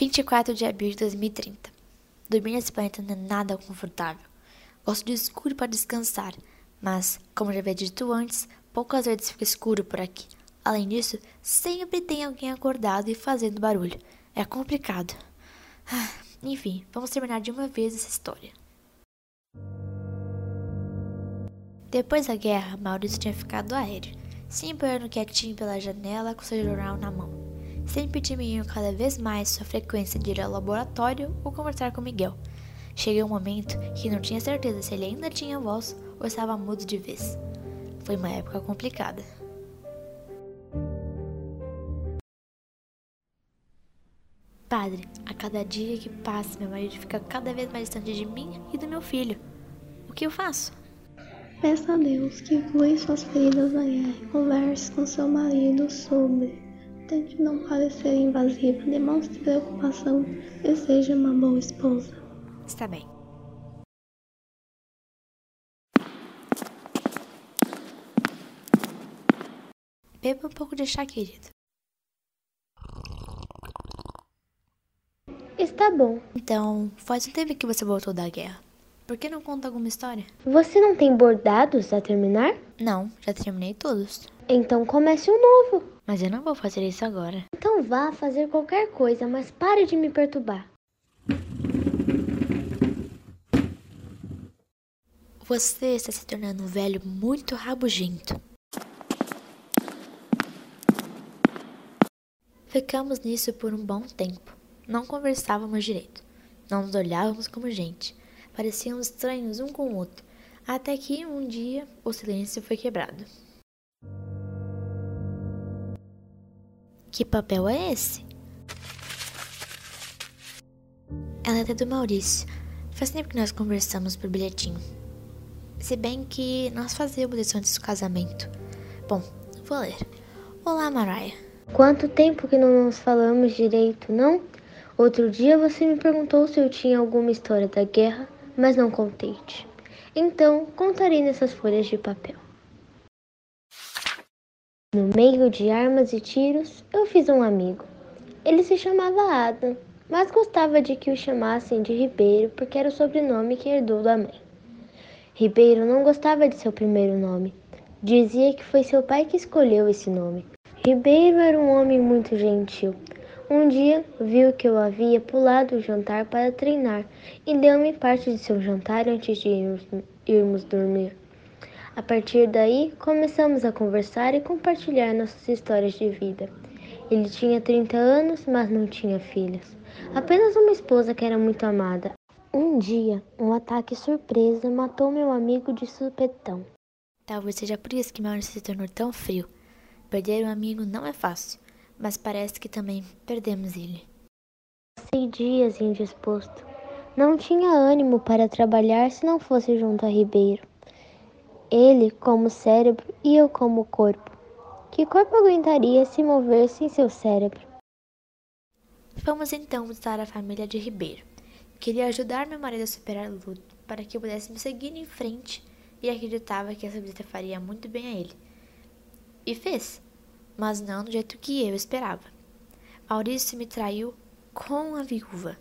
24 de abril de 2030. Dormir nesse planeta não é nada confortável. Gosto de escuro para descansar, mas, como já havia dito antes, poucas vezes fica escuro por aqui. Além disso, sempre tem alguém acordado e fazendo barulho. É complicado. Ah, enfim, vamos terminar de uma vez essa história. Depois da guerra, Maurício tinha ficado aéreo, sempre olhando quietinho pela janela com seu jornal na mão. Sempre diminuiu cada vez mais sua frequência de ir ao laboratório ou conversar com Miguel. Cheguei um momento que não tinha certeza se ele ainda tinha voz ou estava mudo de vez. Foi uma época complicada. Padre, a cada dia que passa, meu marido fica cada vez mais distante de mim e do meu filho. O que eu faço? Peça a Deus que cure suas feridas na guerra e converse com seu marido sobre. Tente não parecer invasivo, demonstre preocupação e seja uma boa esposa. Está bem. Beba um pouco de chá, querido. Está bom. Então, faz um tempo que você voltou da guerra. Por que não conta alguma história? Você não tem bordados a terminar? Não, já terminei todos. Então comece um novo. Mas eu não vou fazer isso agora. Então vá fazer qualquer coisa, mas pare de me perturbar. Você está se tornando um velho muito rabugento. Ficamos nisso por um bom tempo. Não conversávamos direito. Não nos olhávamos como gente. Parecíamos estranhos um com o outro. Até que um dia o silêncio foi quebrado. Que papel é esse? Ela é do Maurício. Faz tempo que nós conversamos por bilhetinho. Se bem que nós fazíamos isso antes do casamento. Bom, vou ler. Olá, Mariah. Quanto tempo que não nos falamos direito, não? Outro dia você me perguntou se eu tinha alguma história da guerra, mas não contei-te. Então, contarei nessas folhas de papel. No meio de armas e tiros, eu fiz um amigo. Ele se chamava Adam, mas gostava de que o chamassem de Ribeiro porque era o sobrenome que herdou da mãe. Ribeiro não gostava de seu primeiro nome. Dizia que foi seu pai que escolheu esse nome. Ribeiro era um homem muito gentil. Um dia viu que eu havia pulado o jantar para treinar e deu-me parte de seu jantar antes de irmos, dormir. A partir daí, começamos a conversar e compartilhar nossas histórias de vida. Ele tinha 30 anos, mas não tinha filhas. Apenas uma esposa que era muito amada. Um dia, um ataque surpresa matou meu amigo de supetão. Talvez seja por isso que meu se tornou tão frio. Perder um amigo não é fácil, mas parece que também perdemos ele. Passei dias indisposto. Não tinha ânimo para trabalhar se não fosse junto a Ribeiro. Ele como cérebro e eu como corpo. Que corpo aguentaria se mover sem seu cérebro? Fomos então visitar a família de Ribeiro. Queria ajudar meu marido a superar o luto para que pudéssemos seguir em frente e acreditava que essa visita faria muito bem a ele e fez, mas não do jeito que eu esperava. Maurício me traiu com a viúva.